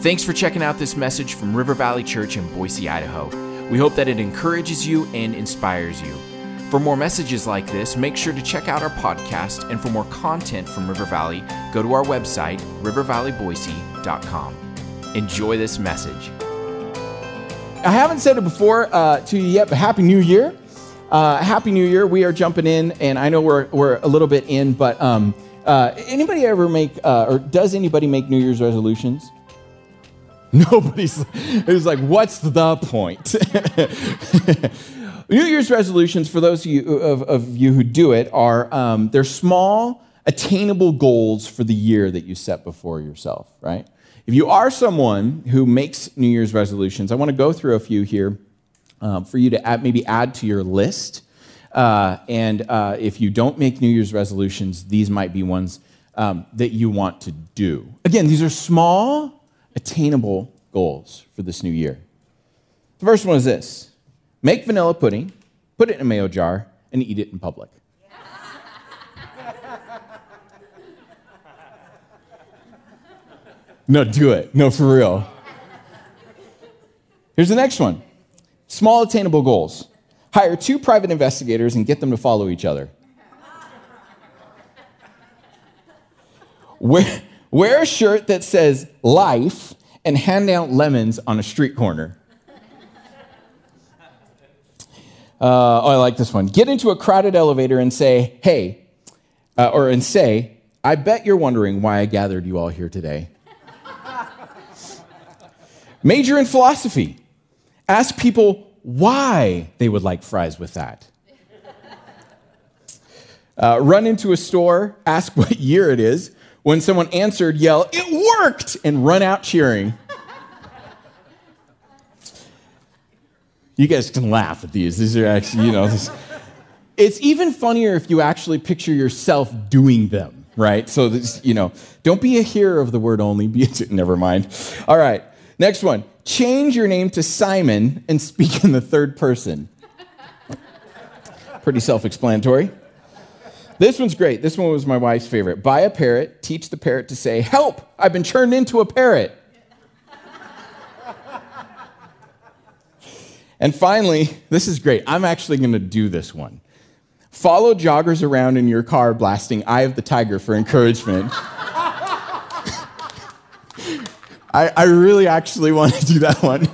Thanks for checking out this message from River Valley Church in Boise, Idaho. We hope that it encourages you and inspires you. For more messages like this, make sure to check out our podcast, and for more content from River Valley, go to our website, rivervalleyboise.com. Enjoy this message. I haven't said it before uh, to you yet, but Happy New Year. Uh, Happy New Year. We are jumping in, and I know we're, we're a little bit in, but um, uh, anybody ever make, uh, or does anybody make New Year's resolutions? Nobody's it's like, what's the point? New Year's resolutions, for those of you, of, of you who do it, are um, they're small, attainable goals for the year that you set before yourself, right? If you are someone who makes New Year's resolutions, I want to go through a few here um, for you to add, maybe add to your list. Uh, and uh, if you don't make New Year's resolutions, these might be ones um, that you want to do. Again, these are small, attainable goals for this new year. The first one is this make vanilla pudding, put it in a mayo jar, and eat it in public. no, do it. No, for real. Here's the next one small, attainable goals. Hire two private investigators and get them to follow each other. Wear, wear a shirt that says life and hand out lemons on a street corner. Uh, oh, I like this one. Get into a crowded elevator and say, hey, uh, or and say, I bet you're wondering why I gathered you all here today. Major in philosophy. Ask people why they would like fries with that. Uh, run into a store, ask what year it is, when someone answered, yell, It worked! and run out cheering. you guys can laugh at these. These are actually, you know, this. it's even funnier if you actually picture yourself doing them, right? So, this, you know, don't be a hearer of the word only, be a, never mind. All right, next one. Change your name to Simon and speak in the third person. Pretty self explanatory. This one's great. This one was my wife's favorite. Buy a parrot, teach the parrot to say, Help, I've been turned into a parrot. and finally, this is great. I'm actually going to do this one. Follow joggers around in your car blasting Eye of the Tiger for encouragement. I, I really actually want to do that one.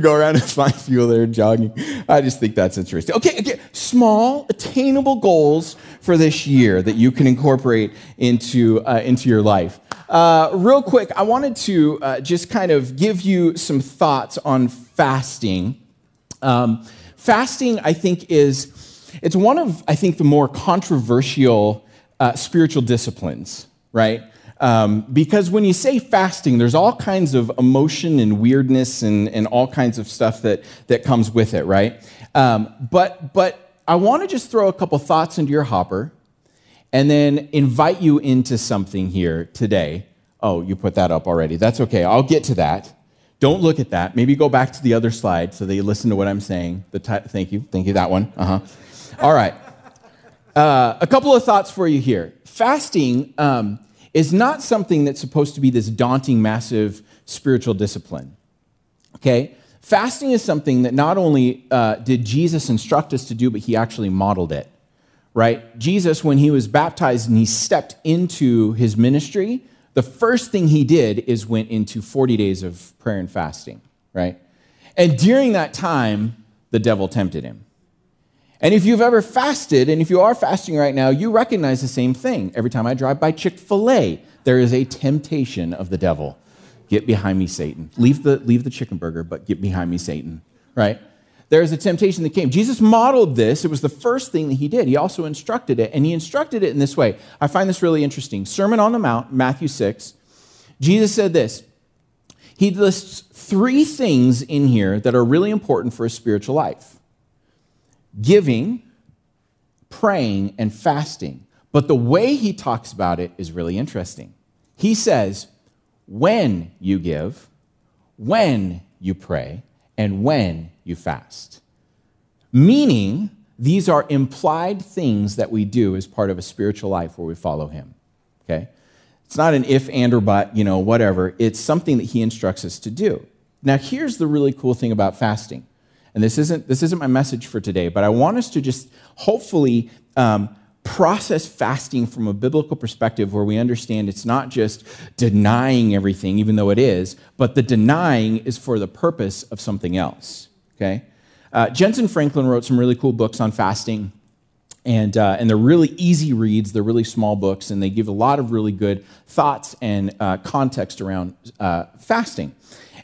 Go around and find people that are jogging. I just think that's interesting. Okay, okay, small, attainable goals for this year that you can incorporate into, uh, into your life. Uh, real quick, I wanted to uh, just kind of give you some thoughts on fasting. Um, fasting, I think, is it's one of I think the more controversial uh, spiritual disciplines, right? Um, because when you say fasting, there's all kinds of emotion and weirdness and, and all kinds of stuff that, that comes with it, right? Um, but, but I want to just throw a couple thoughts into your hopper and then invite you into something here today. Oh, you put that up already. That's okay. I'll get to that. Don't look at that. Maybe go back to the other slide so that you listen to what I'm saying. The t- thank you. Thank you, that one. Uh huh. All right. Uh, a couple of thoughts for you here. Fasting. Um, is not something that's supposed to be this daunting, massive spiritual discipline. Okay? Fasting is something that not only uh, did Jesus instruct us to do, but he actually modeled it. Right? Jesus, when he was baptized and he stepped into his ministry, the first thing he did is went into 40 days of prayer and fasting. Right? And during that time, the devil tempted him. And if you've ever fasted, and if you are fasting right now, you recognize the same thing. Every time I drive by Chick fil A, there is a temptation of the devil. Get behind me, Satan. Leave the, leave the chicken burger, but get behind me, Satan, right? There is a temptation that came. Jesus modeled this. It was the first thing that he did. He also instructed it, and he instructed it in this way. I find this really interesting. Sermon on the Mount, Matthew 6. Jesus said this. He lists three things in here that are really important for a spiritual life giving, praying, and fasting. But the way he talks about it is really interesting. He says, when you give, when you pray, and when you fast. Meaning, these are implied things that we do as part of a spiritual life where we follow him. Okay? It's not an if and or but, you know, whatever. It's something that he instructs us to do. Now, here's the really cool thing about fasting. And this isn't, this isn't my message for today, but I want us to just hopefully um, process fasting from a biblical perspective where we understand it's not just denying everything, even though it is, but the denying is for the purpose of something else. Okay? Uh, Jentezen Franklin wrote some really cool books on fasting. And, uh, and they're really easy reads. They're really small books, and they give a lot of really good thoughts and uh, context around uh, fasting.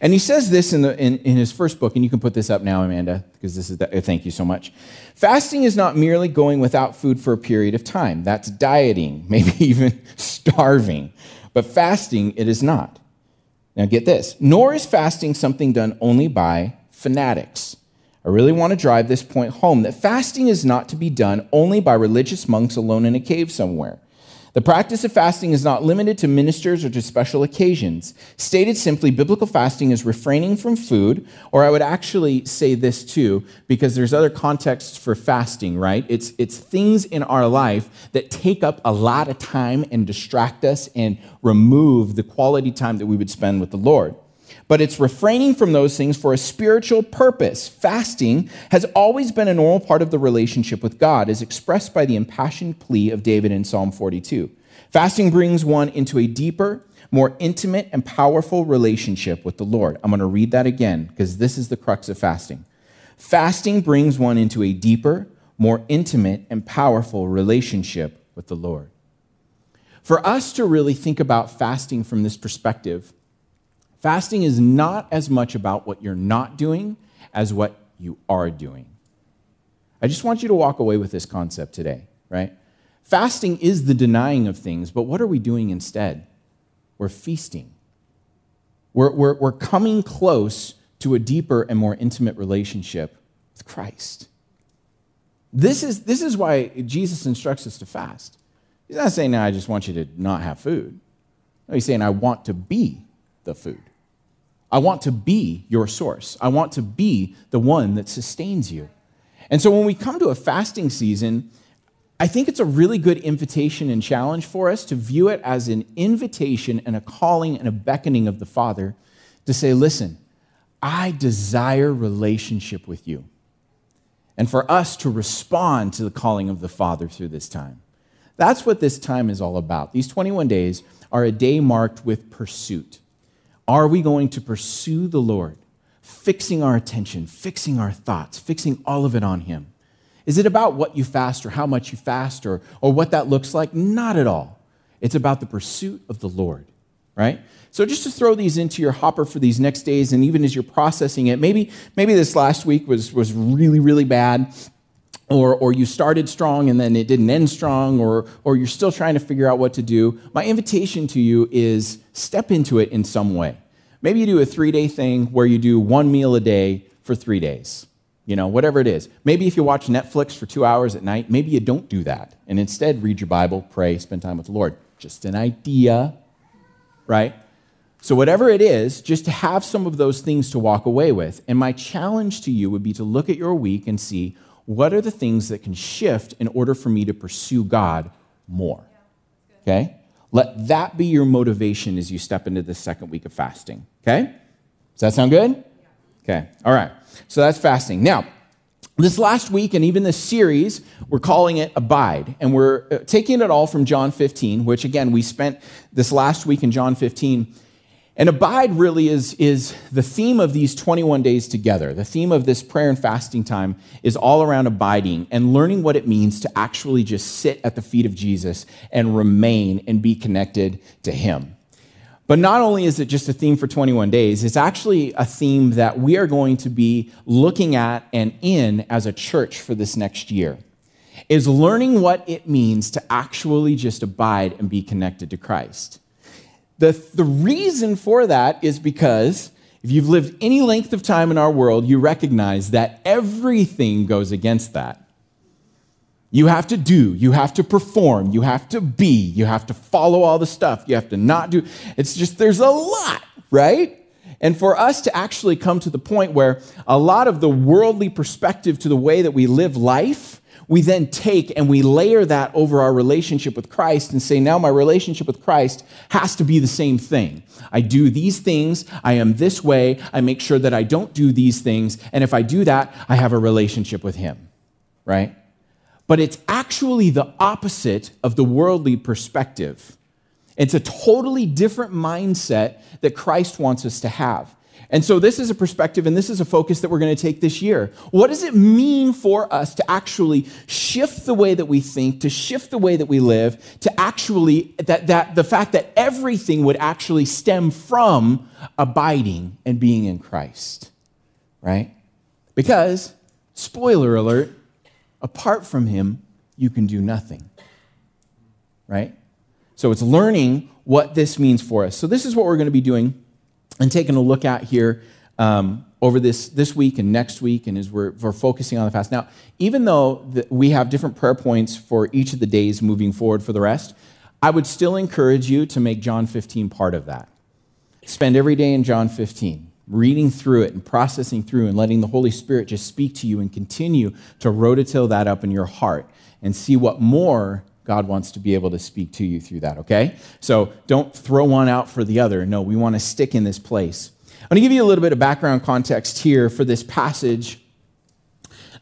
And he says this in, the, in, in, his first book, and you can put this up now, Amanda, because this is the, uh, thank you so much. Fasting is not merely going without food for a period of time. That's dieting, maybe even starving. But fasting, it is not. Now get this. Nor is fasting something done only by fanatics. I really want to drive this point home that fasting is not to be done only by religious monks alone in a cave somewhere. The practice of fasting is not limited to ministers or to special occasions. Stated simply, biblical fasting is refraining from food, or I would actually say this too, because there's other contexts for fasting, right? It's, it's things in our life that take up a lot of time and distract us and remove the quality time that we would spend with the Lord but it's refraining from those things for a spiritual purpose. Fasting has always been a normal part of the relationship with God, as expressed by the impassioned plea of David in Psalm 42. Fasting brings one into a deeper, more intimate, and powerful relationship with the Lord. I'm going to read that again because this is the crux of fasting. Fasting brings one into a deeper, more intimate, and powerful relationship with the Lord. For us to really think about fasting from this perspective, Fasting is not as much about what you're not doing as what you are doing. I just want you to walk away with this concept today, right? Fasting is the denying of things, but what are we doing instead? We're feasting. We're, we're, we're coming close to a deeper and more intimate relationship with Christ. This is, this is why Jesus instructs us to fast. He's not saying, now I just want you to not have food. No, he's saying, I want to be the food. I want to be your source. I want to be the one that sustains you. And so when we come to a fasting season, I think it's a really good invitation and challenge for us to view it as an invitation and a calling and a beckoning of the Father to say, listen, I desire relationship with you. And for us to respond to the calling of the Father through this time. That's what this time is all about. These 21 days are a day marked with pursuit. Are we going to pursue the Lord, fixing our attention, fixing our thoughts, fixing all of it on Him? Is it about what you fast or how much you fast or, or what that looks like? Not at all. It's about the pursuit of the Lord, right? So just to throw these into your hopper for these next days, and even as you're processing it, maybe, maybe this last week was, was really, really bad or, or you started strong and then it didn't end strong, or, or you're still trying to figure out what to do, my invitation to you is step into it in some way. Maybe you do a three day thing where you do one meal a day for three days, you know, whatever it is. Maybe if you watch Netflix for two hours at night, maybe you don't do that and instead read your Bible, pray, spend time with the Lord. Just an idea, right? So, whatever it is, just to have some of those things to walk away with. And my challenge to you would be to look at your week and see what are the things that can shift in order for me to pursue God more? Okay? Let that be your motivation as you step into the second week of fasting. Okay? Does that sound good? Okay. All right. So that's fasting. Now, this last week and even this series, we're calling it Abide. And we're uh, taking it all from John 15, which again, we spent this last week in John 15 and abide really is, is the theme of these 21 days together. The theme of this prayer and fasting time is all around abiding and learning what it means to actually just sit at the feet of Jesus and remain and be connected to Him. But not only is it just a theme for 21 days, it's actually a theme that we are going to be looking at and in as a church for this next year. Is learning what it means to actually just abide and be connected to Christ. The, the reason for that is because if you've lived any length of time in our world, you recognize that everything goes against that. You have to do, you have to perform, you have to be, you have to follow all the stuff, you have to not do. It's just, there's a lot, right? And for us to actually come to the point where a lot of the worldly perspective to the way that we live life we then take and we layer that over our relationship with Christ and say, now my relationship with Christ has to be the same thing. I do these things, I am this way, I make sure that I don't do these things, and if I do that, I have a relationship with Him, right? But it's actually the opposite of the worldly perspective. It's a totally different mindset that Christ wants us to have. And so, this is a perspective and this is a focus that we're going to take this year. What does it mean for us to actually shift the way that we think, to shift the way that we live, to actually, that, that the fact that everything would actually stem from abiding and being in Christ, right? Because, spoiler alert, apart from Him, you can do nothing, right? So, it's learning what this means for us. So, this is what we're going to be doing and taking a look at here um, over this, this week and next week, and as we're, we're focusing on the fast. Now, even though the, we have different prayer points for each of the days moving forward for the rest, I would still encourage you to make John 15 part of that. Spend every day in John 15, reading through it and processing through and letting the Holy Spirit just speak to you and continue to rototill that up in your heart and see what more God wants to be able to speak to you through that, okay? So don't throw one out for the other. No, we want to stick in this place. I'm going to give you a little bit of background context here for this passage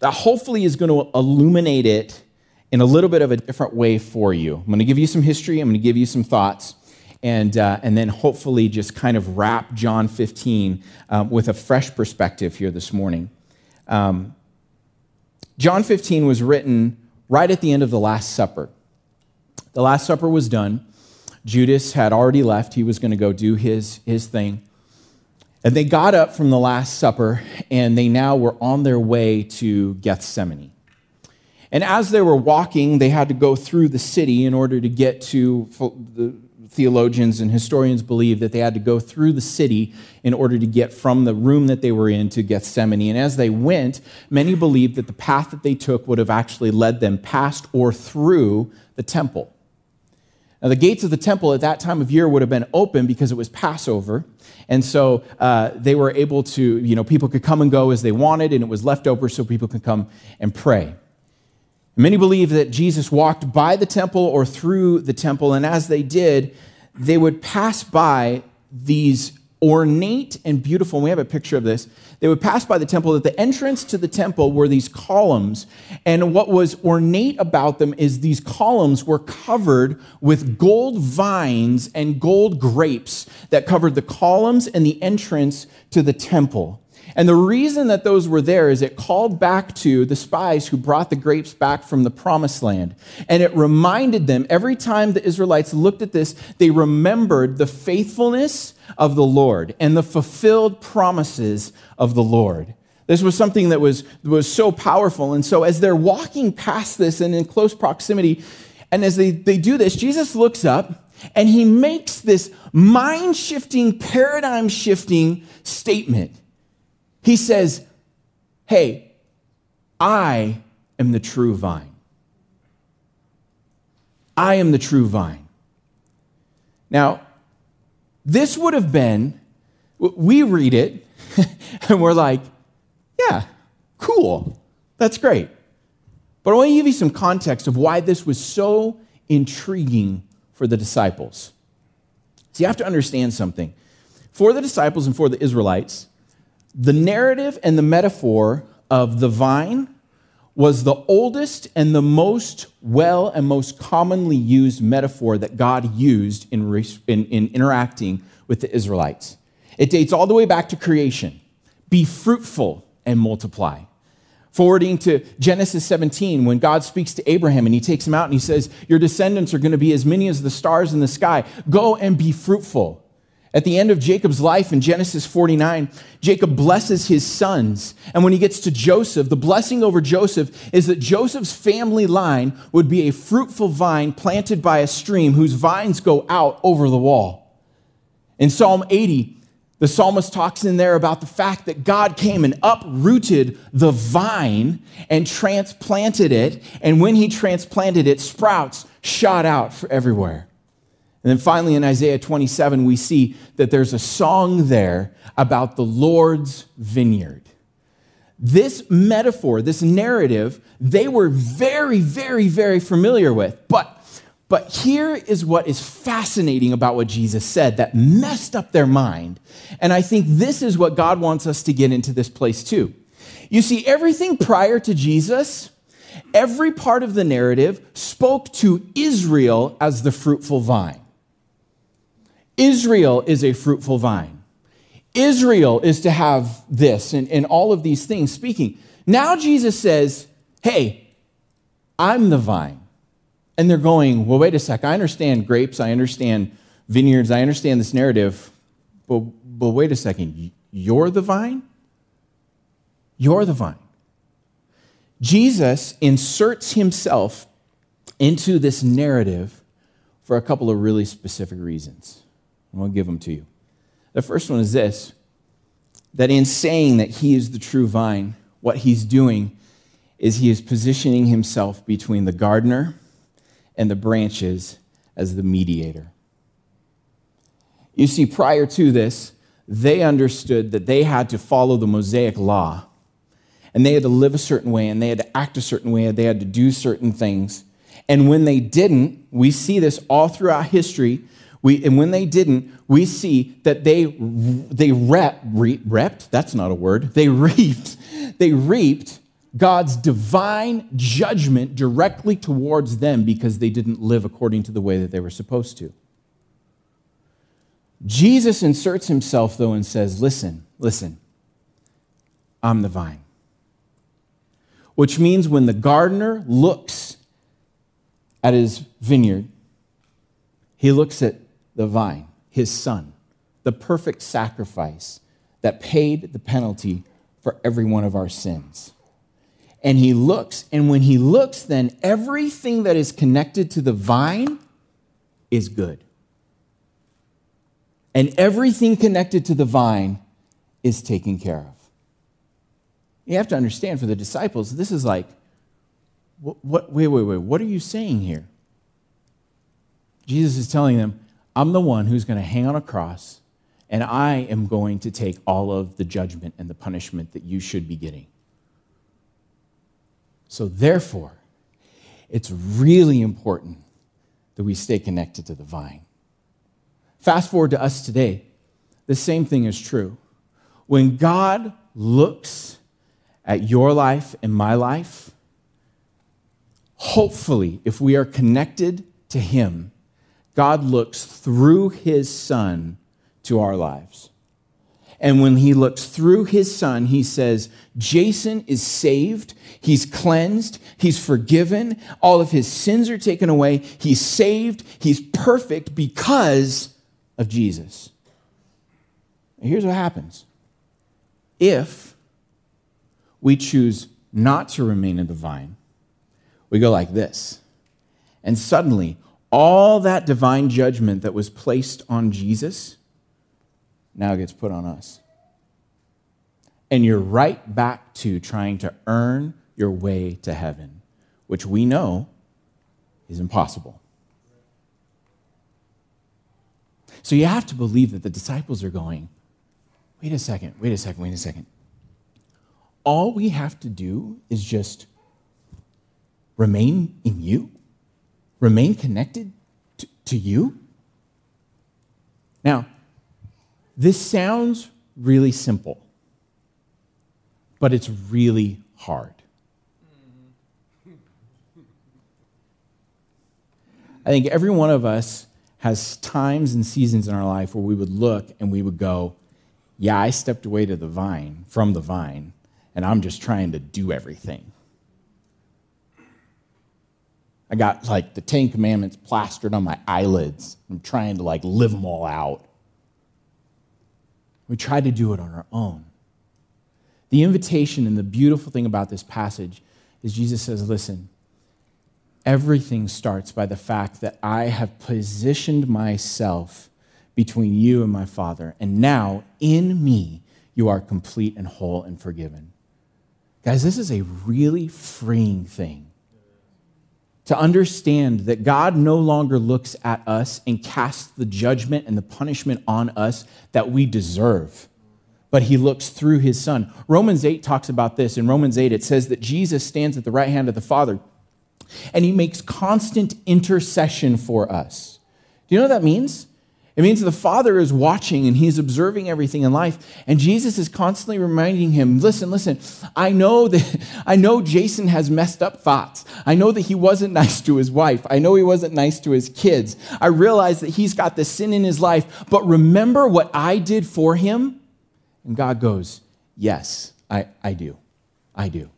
that hopefully is going to illuminate it in a little bit of a different way for you. I'm going to give you some history, I'm going to give you some thoughts, and, uh, and then hopefully just kind of wrap John 15 um, with a fresh perspective here this morning. Um, John 15 was written right at the end of the Last Supper. The Last Supper was done. Judas had already left. He was going to go do his, his thing. And they got up from the Last Supper, and they now were on their way to Gethsemane. And as they were walking, they had to go through the city in order to get to the theologians and historians believe that they had to go through the city in order to get from the room that they were in to Gethsemane. And as they went, many believed that the path that they took would have actually led them past or through the temple. Now, the gates of the temple at that time of year would have been open because it was Passover. And so uh, they were able to, you know, people could come and go as they wanted, and it was left open so people could come and pray. Many believe that Jesus walked by the temple or through the temple, and as they did, they would pass by these ornate and beautiful. And we have a picture of this. They would pass by the temple. At the entrance to the temple were these columns. And what was ornate about them is these columns were covered with gold vines and gold grapes that covered the columns and the entrance to the temple. And the reason that those were there is it called back to the spies who brought the grapes back from the promised land. And it reminded them every time the Israelites looked at this, they remembered the faithfulness of the Lord and the fulfilled promises of the Lord. This was something that was, was so powerful. And so, as they're walking past this and in close proximity, and as they, they do this, Jesus looks up and he makes this mind shifting, paradigm shifting statement. He says, Hey, I am the true vine. I am the true vine. Now, this would have been, we read it and we're like, yeah, cool. That's great. But I want to give you some context of why this was so intriguing for the disciples. So you have to understand something. For the disciples and for the Israelites, the narrative and the metaphor of the vine was the oldest and the most well and most commonly used metaphor that God used in, in, in, interacting with the Israelites. It dates all the way back to creation be fruitful and multiply. Forwarding to Genesis 17, when God speaks to Abraham and he takes him out and he says, Your descendants are going to be as many as the stars in the sky. Go and be fruitful. At the end of Jacob's life in Genesis 49, Jacob blesses his sons. And when he gets to Joseph, the blessing over Joseph is that Joseph's family line would be a fruitful vine planted by a stream whose vines go out over the wall. In Psalm 80, the psalmist talks in there about the fact that God came and uprooted the vine and transplanted it. And when he transplanted it, sprouts shot out for everywhere. And then finally in Isaiah 27, we see that there's a song there about the Lord's vineyard. this metaphor, this narrative, they were very, very, very familiar with. But but here is what is fascinating about what Jesus said that messed up their mind. And I think this is what God wants us to get into this place too. You see, everything prior to Jesus, every part of the narrative spoke to Israel as the fruitful vine. Israel is a fruitful vine. Israel is to have this and, and all of these things speaking. Now Jesus says, Hey, I'm the vine. And they're going, Well, wait a sec. I understand grapes. I understand vineyards. I understand this narrative. But, but wait a second. You're the vine? You're the vine. Jesus inserts himself into this narrative for a couple of really specific reasons. I'm going to give them to you. The first one is this that in saying that he is the true vine, what he's doing is he is positioning himself between the gardener and the branches as the mediator. You see, prior to this, they understood that they had to follow the Mosaic law and they had to live a certain way and they had to act a certain way and they had to do certain things. And when they didn't, we see this all throughout history. We, and when they didn't, we see that they, they rep, re, that's not a word, they reaped, they reaped God's divine judgment directly towards them because they didn't live according to the way that they were supposed to. Jesus inserts himself, though, and says, Listen, listen, I'm the vine. Which means when the gardener looks at his vineyard, he looks at the vine, his son, the perfect sacrifice that paid the penalty for every one of our sins and he looks. And when he looks, then everything that is connected to the vine is good. And everything connected to the vine is taken care of. You have to understand for the disciples, this is like, what, what, wait, wait, wait, what are you saying here? Jesus is telling them, I'm the one who's going to hang on a cross, and I am going to take all of the judgment and the punishment that you should be getting. So, therefore, it's really important that we stay connected to the vine. Fast forward to us today, the same thing is true. When God looks at your life and my life, hopefully, if we are connected to Him, God looks through His Son to our lives. And when he looks through his son, he says, Jason is saved. He's cleansed. He's forgiven. All of his sins are taken away. He's saved. He's perfect because of Jesus. And here's what happens if we choose not to remain in the vine, we go like this. And suddenly, all that divine judgment that was placed on Jesus now gets put on us. And you're right back to trying to earn your way to heaven, which we know is impossible. So you have to believe that the disciples are going, wait a second, wait a second, wait a second. All we have to do is just remain in you, remain connected to, to you. Now, this sounds really simple, but it's really hard. I think every one of us has times and seasons in our life where we would look and we would go, Yeah, I stepped away to the vine, from the vine, and I'm just trying to do everything. I got like the Ten Commandments plastered on my eyelids. I'm trying to like live them all out. We try to do it on our own. The invitation and the beautiful thing about this passage is Jesus says, Listen, everything starts by the fact that I have positioned myself between you and my Father, and now in me you are complete and whole and forgiven. Guys, this is a really freeing thing to understand that God no longer looks at us and casts the judgment and the punishment on us that we deserve. but he looks through his son. Romans 8 talks about this. In Romans 8, it says that Jesus stands at the right hand of the Father and he makes constant intercession for us. Do you know what that means? It means the Father is watching and he's observing everything in life. And Jesus is constantly reminding him, listen, listen, I know that I know Jason has messed up thoughts. I know that he wasn't nice to his wife. I know he wasn't nice to his kids. I realize that he's got this sin in his life. But remember what I did for him? And God goes, Yes, I, I do. I do.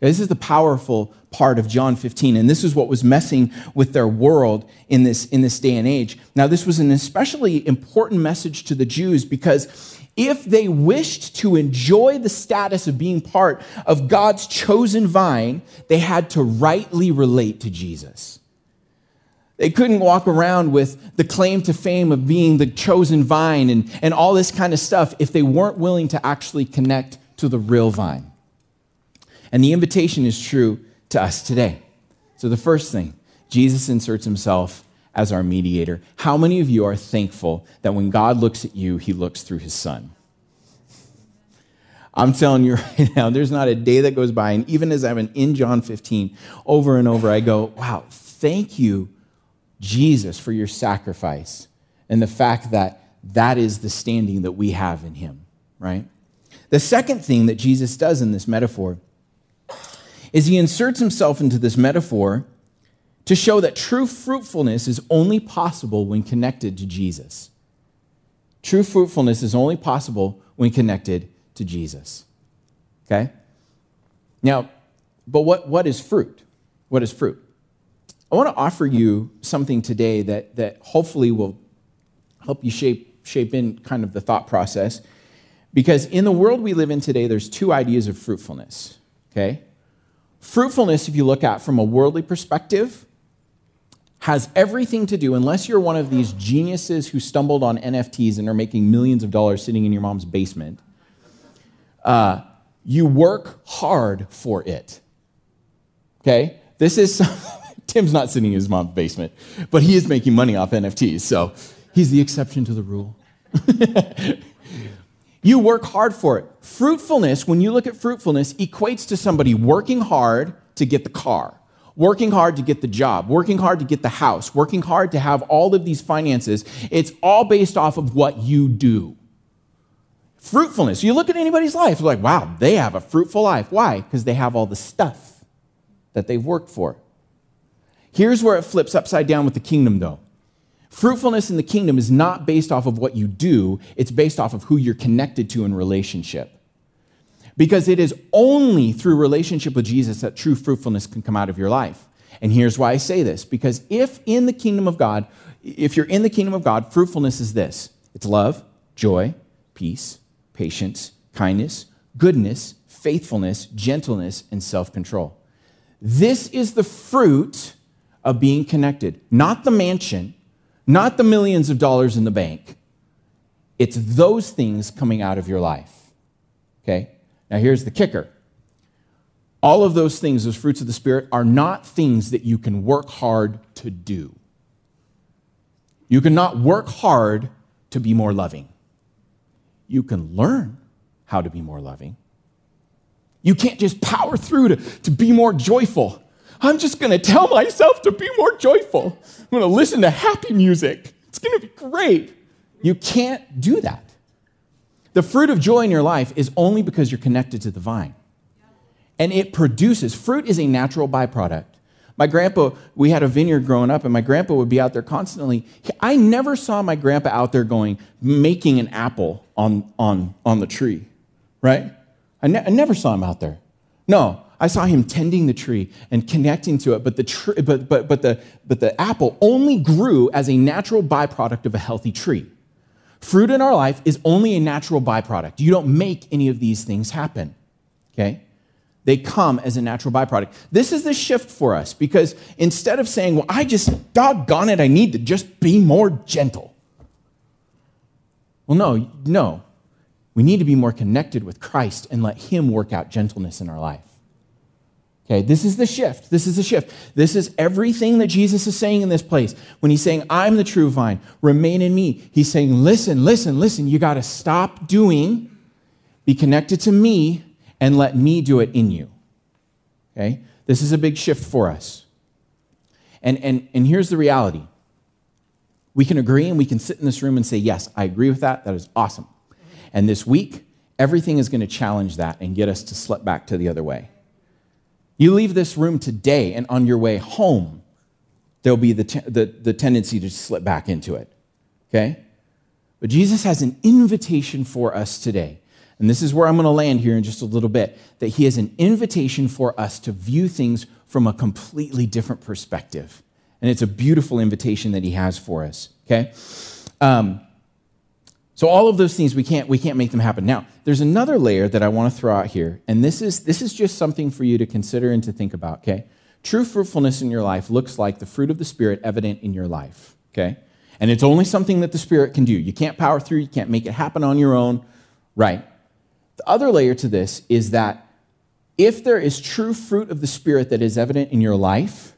This is the powerful part of John 15, and this is what was messing with their world in this, in this day and age. Now, this was an especially important message to the Jews because if they wished to enjoy the status of being part of God's chosen vine, they had to rightly relate to Jesus. They couldn't walk around with the claim to fame of being the chosen vine and, and all this kind of stuff if they weren't willing to actually connect to the real vine. And the invitation is true to us today. So, the first thing, Jesus inserts himself as our mediator. How many of you are thankful that when God looks at you, he looks through his son? I'm telling you right now, there's not a day that goes by, and even as I'm in John 15, over and over, I go, wow, thank you, Jesus, for your sacrifice and the fact that that is the standing that we have in him, right? The second thing that Jesus does in this metaphor is he inserts himself into this metaphor to show that true fruitfulness is only possible when connected to Jesus. True fruitfulness is only possible when connected to Jesus. Okay? Now, but what, what is fruit? What is fruit? I want to offer you something today that, that hopefully will help you shape, shape in kind of the thought process. Because in the world we live in today, there's two ideas of fruitfulness. Okay? Fruitfulness, if you look at from a worldly perspective, has everything to do, unless you're one of these geniuses who stumbled on NFTs and are making millions of dollars sitting in your mom's basement, uh, you work hard for it. Okay? This is, Tim's not sitting in his mom's basement, but he is making money off NFTs, so he's the exception to the rule. You work hard for it. Fruitfulness, when you look at fruitfulness, equates to somebody working hard to get the car, working hard to get the job, working hard to get the house, working hard to have all of these finances. It's all based off of what you do. Fruitfulness. You look at anybody's life, you're like, wow, they have a fruitful life. Why? Because they have all the stuff that they've worked for. Here's where it flips upside down with the kingdom, though. Fruitfulness in the kingdom is not based off of what you do, it's based off of who you're connected to in relationship. Because it is only through relationship with Jesus that true fruitfulness can come out of your life. And here's why I say this because if in the kingdom of God, if you're in the kingdom of God, fruitfulness is this it's love, joy, peace, patience, kindness, goodness, faithfulness, gentleness, and self control. This is the fruit of being connected, not the mansion, not the millions of dollars in the bank. It's those things coming out of your life. Okay? Now, here's the kicker all of those things, those fruits of the Spirit, are not things that you can work hard to do. You cannot work hard to be more loving. You can learn how to be more loving. You can't just power through to, to be more joyful. I'm just going to tell myself to be more joyful. I'm going to listen to happy music. It's going to be great. You can't do that. The fruit of joy in your life is only because you're connected to the vine. And it produces, fruit is a natural byproduct. My grandpa, we had a vineyard growing up, and my grandpa would be out there constantly. I never saw my grandpa out there going, making an apple on, on, on the tree, right? I, ne- I never saw him out there. No, I saw him tending the tree and connecting to it, but the, but, but, but, the, but the apple only grew as a natural byproduct of a healthy tree. Fruit in our life is only a natural byproduct. You don't make any of these things happen, okay? They come as a natural byproduct. This is the shift for us because instead of saying, well, I just, doggone it, I need to just be more gentle. Well, no, no. We need to be more connected with Christ and let Him work out gentleness in our life. Okay, this is the shift. This is the shift. This is everything that Jesus is saying in this place. When he's saying, I'm the true vine, remain in me, he's saying, listen, listen, listen, you got to stop doing, be connected to me, and let me do it in you. Okay, this is a big shift for us. And, and, and here's the reality we can agree and we can sit in this room and say, Yes, I agree with that. That is awesome. And this week, everything is going to challenge that and get us to slip back to the other way. You leave this room today, and on your way home, there'll be the, the, the tendency to slip back into it. Okay? But Jesus has an invitation for us today. And this is where I'm going to land here in just a little bit that he has an invitation for us to view things from a completely different perspective. And it's a beautiful invitation that he has for us. Okay? Um, so all of those things we can't we can't make them happen. Now, there's another layer that I want to throw out here, and this is this is just something for you to consider and to think about, okay? True fruitfulness in your life looks like the fruit of the spirit evident in your life, okay? And it's only something that the spirit can do. You can't power through, you can't make it happen on your own, right? The other layer to this is that if there is true fruit of the spirit that is evident in your life,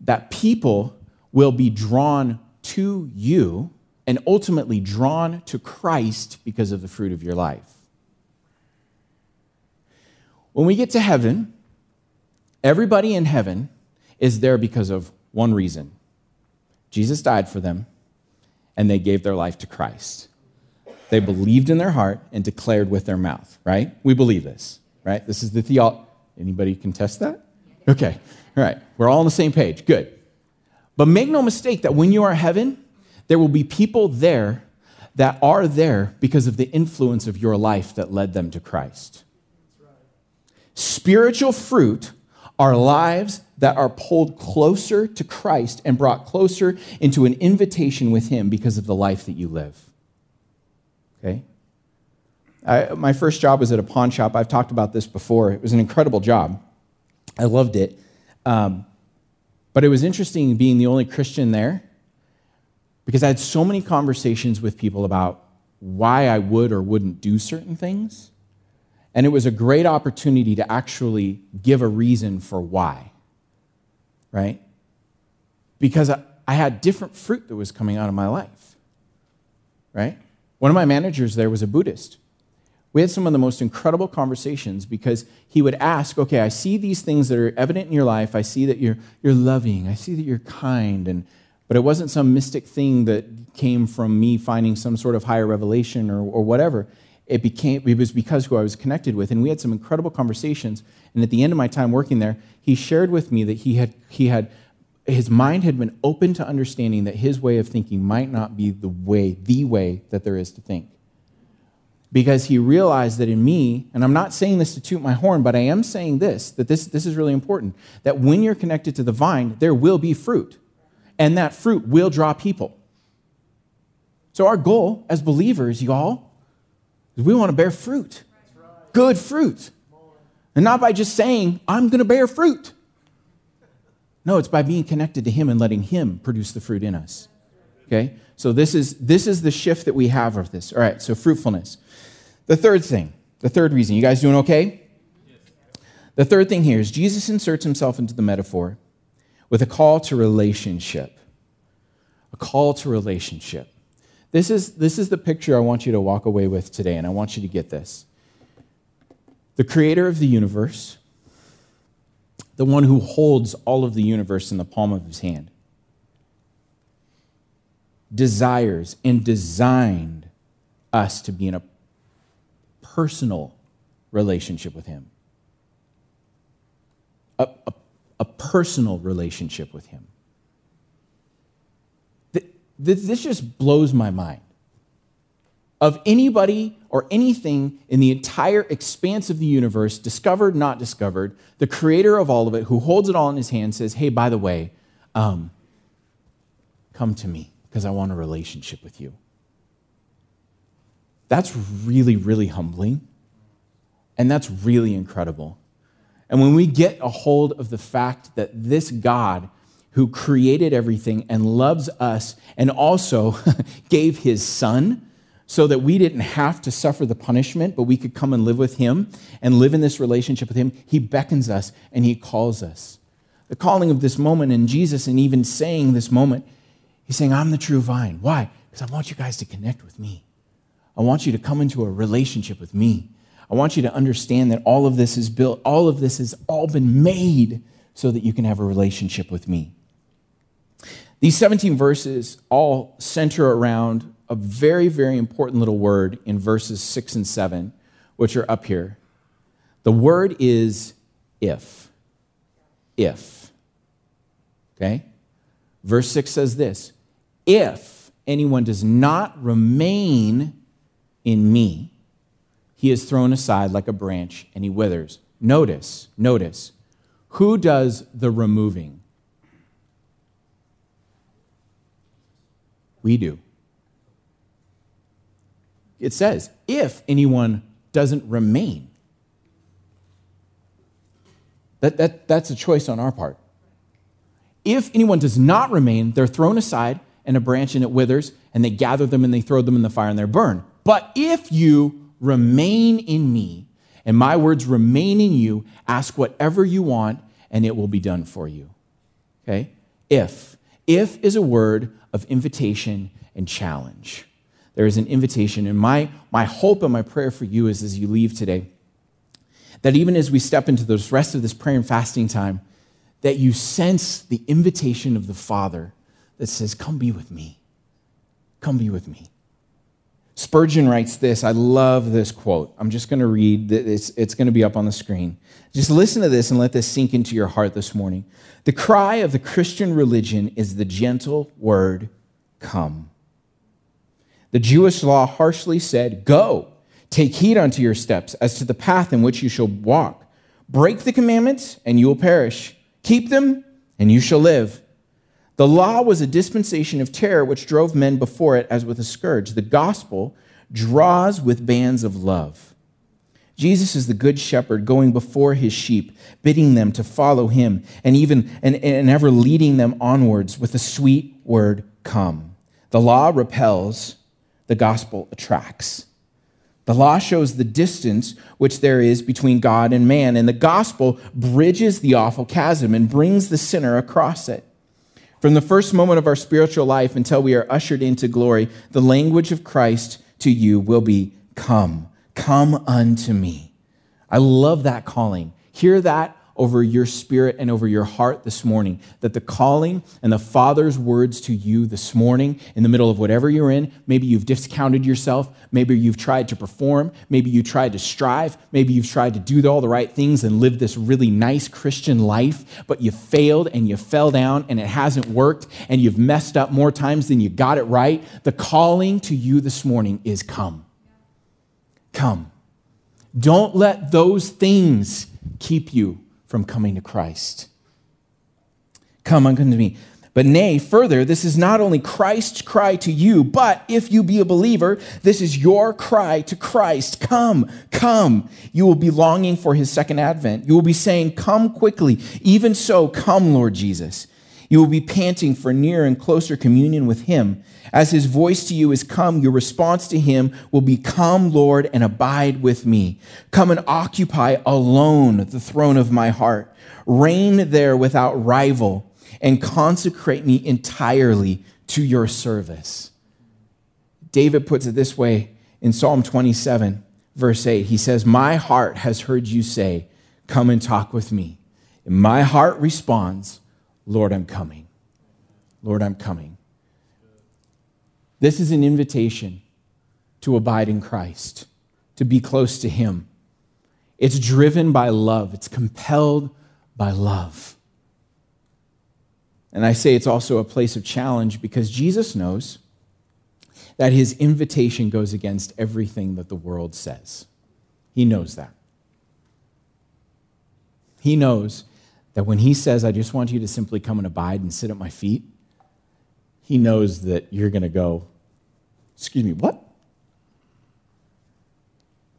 that people will be drawn to you and ultimately drawn to Christ because of the fruit of your life. When we get to heaven, everybody in heaven is there because of one reason Jesus died for them, and they gave their life to Christ. They believed in their heart and declared with their mouth, right? We believe this, right? This is the theology. Anybody contest that? Okay, all right. We're all on the same page. Good. But make no mistake that when you are in heaven, there will be people there that are there because of the influence of your life that led them to Christ. Spiritual fruit are lives that are pulled closer to Christ and brought closer into an invitation with Him because of the life that you live. Okay? I, my first job was at a pawn shop. I've talked about this before. It was an incredible job. I loved it. Um, but it was interesting being the only Christian there because I had so many conversations with people about why I would or wouldn't do certain things. And it was a great opportunity to actually give a reason for why, right? Because I, had different fruit that was coming out of my life, right? One of my managers there was a Buddhist. We had some of the most incredible conversations because he would ask, okay, I see these things that are evident in your life. I see that you're, you're loving. I see that you're kind and, but it wasn't some mystic thing that came from me finding some sort of higher revelation or, or whatever. It, became, it was because who I was connected with. And we had some incredible conversations. And at the end of my time working there, he shared with me that he had, he had his mind had been open to understanding that his way of thinking might not be the way, the way that there is to think. Because he realized that in me, and I'm not saying this to toot my horn, but I am saying this, that this, this is really important, that when you're connected to the vine, there will be fruit and that fruit will draw people. So, our goal as believers, y'all, is we want to bear fruit, good fruit. And not by just saying, I'm going to bear fruit. No, it's by being connected to Him and letting Him produce the fruit in us. Okay? So, this is, this is the shift that we have of this. All right, so fruitfulness. The third thing, the third reason, you guys doing okay? The third thing here is Jesus inserts himself into the metaphor with a call to relationship. A call to relationship. This is, this is the picture I want you to walk away with today, and I want you to get this. The creator of the universe, the one who holds all of the universe in the palm of his hand, desires and designed us to be in a personal relationship with him. A, a a personal relationship with Him. This just blows my mind. Of anybody or anything in the entire expanse of the universe, discovered, not discovered, the creator of all of it, who holds it all in his hand, says, Hey, by the way, um, come to me because I want a relationship with you. That's really, really humbling. And that's really incredible. And when we get a hold of the fact that this God, who created everything and loves us and also gave his son so that we didn't have to suffer the punishment, but we could come and live with Him and live in this relationship with Him. He beckons us and He calls us. The calling of this moment in Jesus, and even saying this moment, He's saying, I'm the true vine. Why? Because I want you guys to connect with me. I want you to come into a relationship with me. I want you to understand that all of this is built, all of this has all been made so that you can have a relationship with me. These 17 verses all center around a very, very important little word in verses 6 and 7, which are up here. The word is if. If. Okay? Verse 6 says this If anyone does not remain in me, he is thrown aside like a branch and he withers. Notice, notice, who does the removing? We do. It says, if anyone doesn't remain. That, that, that's a choice on our part. If anyone does not remain, they're thrown aside and a branch and it withers, and they gather them and they throw them in the fire and they're burned. But if you remain in me, and my words remain in you, ask whatever you want, and it will be done for you. Okay? If. If is a word of invitation and challenge. There is an invitation. And my, my hope and my prayer for you is as you leave today, that even as we step into the rest of this prayer and fasting time, that you sense the invitation of the Father that says, Come be with me. Come be with me. Spurgeon writes this. I love this quote. I'm just going to read. It's, it's going to be up on the screen. Just listen to this and let this sink into your heart this morning. The cry of the Christian religion is the gentle word, come. The Jewish law harshly said, Go, take heed unto your steps as to the path in which you shall walk. Break the commandments, and you will perish. Keep them, and you shall live. The law was a dispensation of terror which drove men before it as with a scourge. The gospel draws with bands of love. Jesus is the good shepherd going before his sheep, bidding them to follow him, and even and, and ever leading them onwards with the sweet word come. The law repels, the gospel attracts. The law shows the distance which there is between God and man, and the gospel bridges the awful chasm and brings the sinner across it. From the first moment of our spiritual life until we are ushered into glory, the language of Christ to you will be come, come unto me. I love that calling. Hear that over your spirit and over your heart this morning. That the calling and the Father's words to you this morning, in the middle of whatever you're in, maybe you've discounted yourself, maybe you've tried to perform, maybe you tried to strive, maybe you've tried to do all the right things and live this really nice Christian life, but you failed and you fell down and it hasn't worked and you've messed up more times than you got it right. The calling to you this morning is come. Come. Don't let those things keep you from coming to Christ. Come unto me. But nay, further, this is not only Christ's cry to you, but if you be a believer, this is your cry to Christ. Come, come. You will be longing for his second advent. You will be saying, Come quickly. Even so, come, Lord Jesus. You will be panting for near and closer communion with him. As his voice to you is come, your response to him will be, Come, Lord, and abide with me. Come and occupy alone the throne of my heart. Reign there without rival and consecrate me entirely to your service. David puts it this way in Psalm 27, verse 8. He says, My heart has heard you say, Come and talk with me. And my heart responds, Lord, I'm coming. Lord, I'm coming. This is an invitation to abide in Christ, to be close to Him. It's driven by love, it's compelled by love. And I say it's also a place of challenge because Jesus knows that his invitation goes against everything that the world says. He knows that. He knows that when he says, I just want you to simply come and abide and sit at my feet, he knows that you're going to go, Excuse me, what?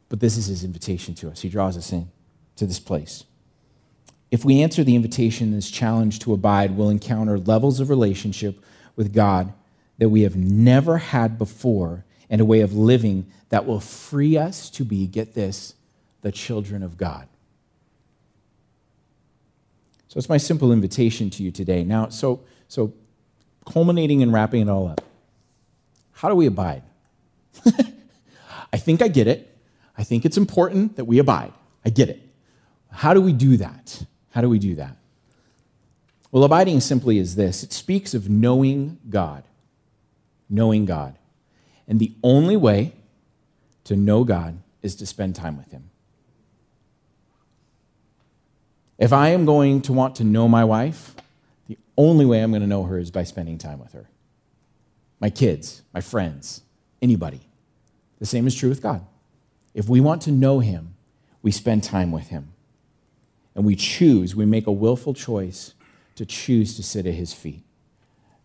But this is his invitation to us. He draws us in to this place. If we answer the invitation, this challenge to abide, we'll encounter levels of relationship with God that we have never had before and a way of living that will free us to be, get this, the children of God. So it's my simple invitation to you today. Now, so, so culminating and wrapping it all up, how do we abide? I think I get it. I think it's important that we abide. I get it. How do we do that? How do we do that? Well, abiding simply is this it speaks of knowing God. Knowing God. And the only way to know God is to spend time with Him. If I am going to want to know my wife, the only way I'm going to know her is by spending time with her. My kids, my friends, anybody. The same is true with God. If we want to know Him, we spend time with Him. And we choose, we make a willful choice to choose to sit at His feet.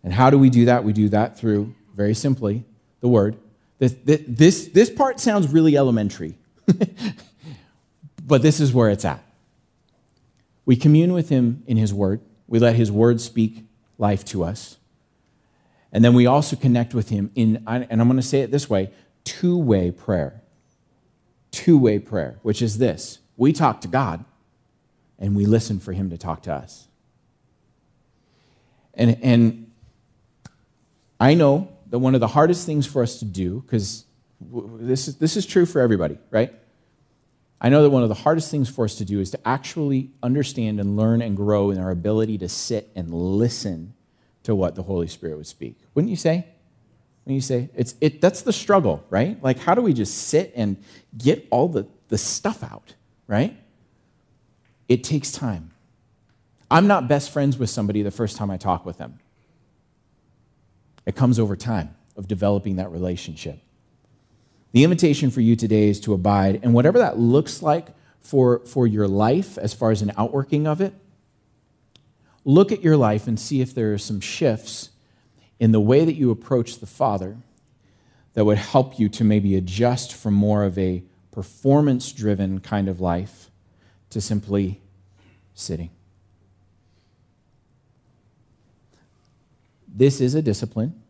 And how do we do that? We do that through, very simply, the Word. This, this, this part sounds really elementary, but this is where it's at. We commune with Him in His Word, we let His Word speak life to us. And then we also connect with Him in, and I'm going to say it this way two way prayer. Two way prayer, which is this we talk to God and we listen for Him to talk to us. And, and I know that one of the hardest things for us to do, because this is, this is true for everybody, right? I know that one of the hardest things for us to do is to actually understand and learn and grow in our ability to sit and listen to what the Holy Spirit would speak. Wouldn't you say? When you say it's it that's the struggle, right? Like how do we just sit and get all the, the stuff out, right? It takes time. I'm not best friends with somebody the first time I talk with them. It comes over time of developing that relationship. The invitation for you today is to abide, and whatever that looks like for, for your life as far as an outworking of it, look at your life and see if there are some shifts in the way that you approach the Father that would help you to maybe adjust from more of a performance driven kind of life to simply sitting. This is a discipline.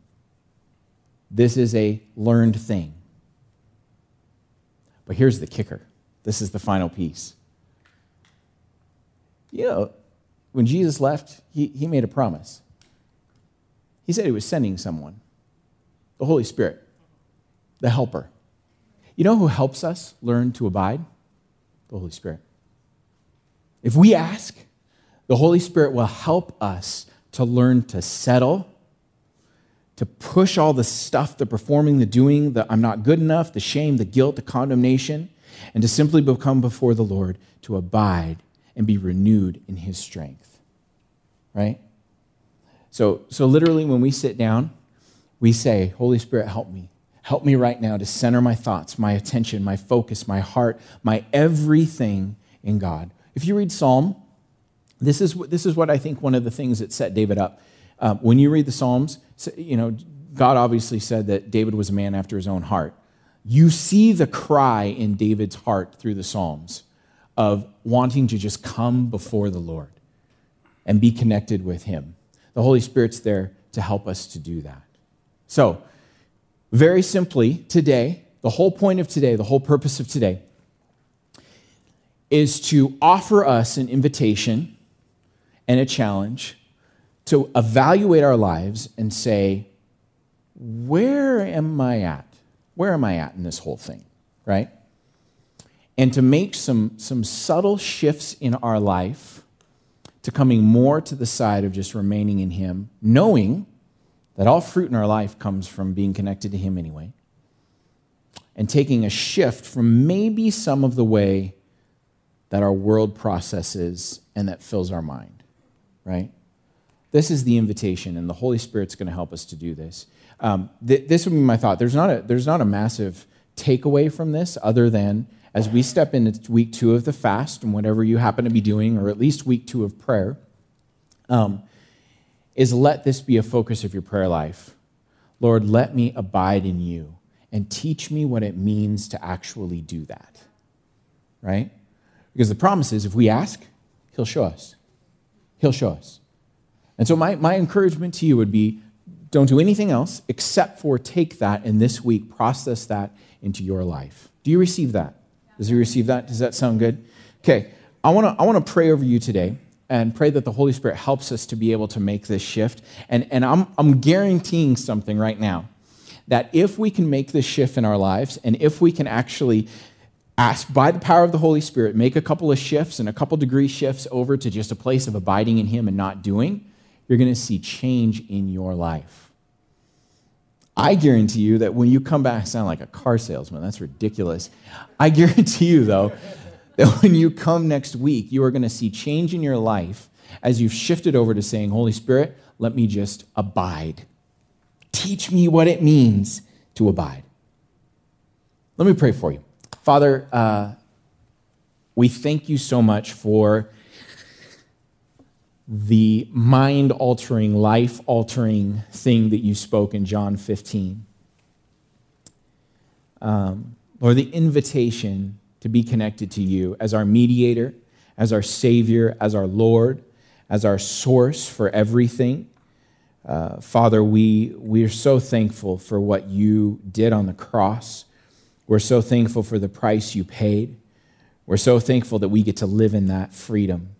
This is a learned thing. But here's the kicker this is the final piece. You know, when Jesus left, he, he made a promise. He said he was sending someone, the Holy Spirit, the helper. You know who helps us learn to abide? The Holy Spirit. If we ask, the Holy Spirit will help us to learn to settle to push all the stuff, the performing, the doing, the I'm not good enough, the shame, the guilt, the condemnation, and to simply become before the Lord to abide and be renewed in his strength. Right? So, so literally, when we sit down, we say, Holy Spirit, help me. Help me right now to center my thoughts, my attention, my focus, my heart, my everything in God. If you read Psalm, this is, this is what I think one of the things that set David up. Um, when you read the Psalms, you know, God obviously said that David was a man after his own heart. You see the cry in David's heart through the Psalms of wanting to just come before the Lord and be connected with Him. The Holy Spirit's there to help us to do that. So, very simply, today, the whole point of today, the whole purpose of today, is to offer us an invitation and a challenge to evaluate our lives and say, where am I at? Where am I at in this whole thing? Right? And to make some, some subtle shifts in our life to coming more to the side of just remaining in Him, knowing that all fruit in our life comes from being connected to Him anyway, and taking a shift from maybe some of the way that our world processes and that fills our mind, right? This is the invitation, and the Holy Spirit's going to help us to do this. Um, th- this would be my thought. There's not, a, there's not a massive takeaway from this other than as we step into week two of the fast and whatever you happen to be doing, or at least week two of prayer, um, is let this be a focus of your prayer life. Lord, let me abide in you and teach me what it means to actually do that. Right? Because the promise is if we ask, He'll show us. He'll show us. And so, my, my encouragement to you would be don't do anything else except for take that and this week process that into your life. Do you receive that? Does you receive that? Does that sound good? Okay, I wanna, I wanna pray over you today and pray that the Holy Spirit helps us to be able to make this shift. And, and I'm, I'm guaranteeing something right now that if we can make this shift in our lives and if we can actually ask by the power of the Holy Spirit, make a couple of shifts and a couple degree shifts over to just a place of abiding in Him and not doing, you're going to see change in your life. I guarantee you that when you come back, I sound like a car salesman. That's ridiculous. I guarantee you, though, that when you come next week, you are going to see change in your life as you've shifted over to saying, Holy Spirit, let me just abide. Teach me what it means to abide. Let me pray for you. Father, uh, we thank you so much for the mind altering, life altering thing that you spoke in John 15. Um, or the invitation to be connected to you as our mediator, as our Savior, as our Lord, as our source for everything. Uh, Father, we, we are so thankful for what you did on the cross. We're so thankful for the price you paid. We're so thankful that we get to live in that freedom.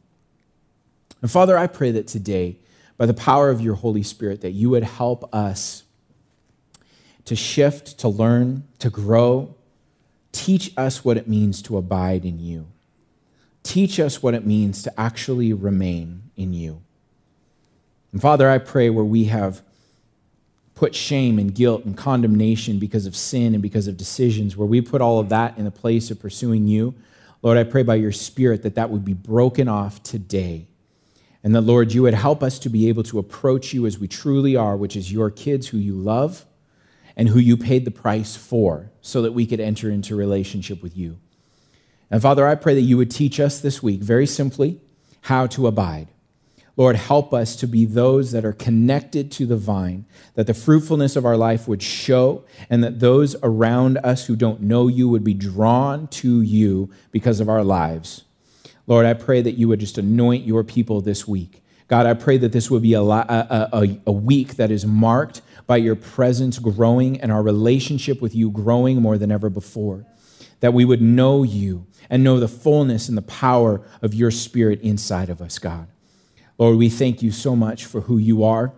And Father, I pray that today, by the power of your Holy Spirit, that you would help us to shift, to learn, to grow. Teach us what it means to abide in you. Teach us what it means to actually remain in you. And Father, I pray where we have put shame and guilt and condemnation because of sin and because of decisions, where we put all of that in the place of pursuing you, Lord, I pray by your Spirit that that would be broken off today and that, Lord, you would help us to be able to approach you as we truly are, which is your kids who you love and who you paid the price for, so that we could enter into relationship with you. And Father, I pray that you would teach us this week, very simply, how to abide. Lord, help us to be those that are connected to the vine, that the fruitfulness of our life would show, and that those around us who don't know you would be drawn to you because of our lives. Lord, I pray that you would just anoint your people this week. God, I pray that this would be a, a, a, a, week that is marked by your presence growing and our relationship with you growing more than ever before. That we would know you and know the fullness and the power of your spirit inside of us, God. Lord, we thank you so much for who you are.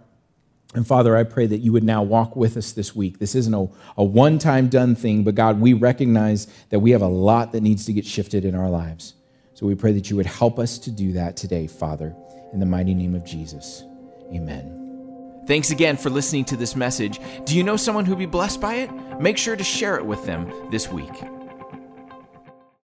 And Father, I pray that you would now walk with us this week. This isn't a, a one time done thing, but God, we recognize that we have a lot that needs to get shifted in our lives. So we pray that you would help us to do that today, Father, in the mighty name of Jesus. Amen. Thanks again for listening to this message. Do you know someone who'd be blessed by it? Make sure to share it with them this week.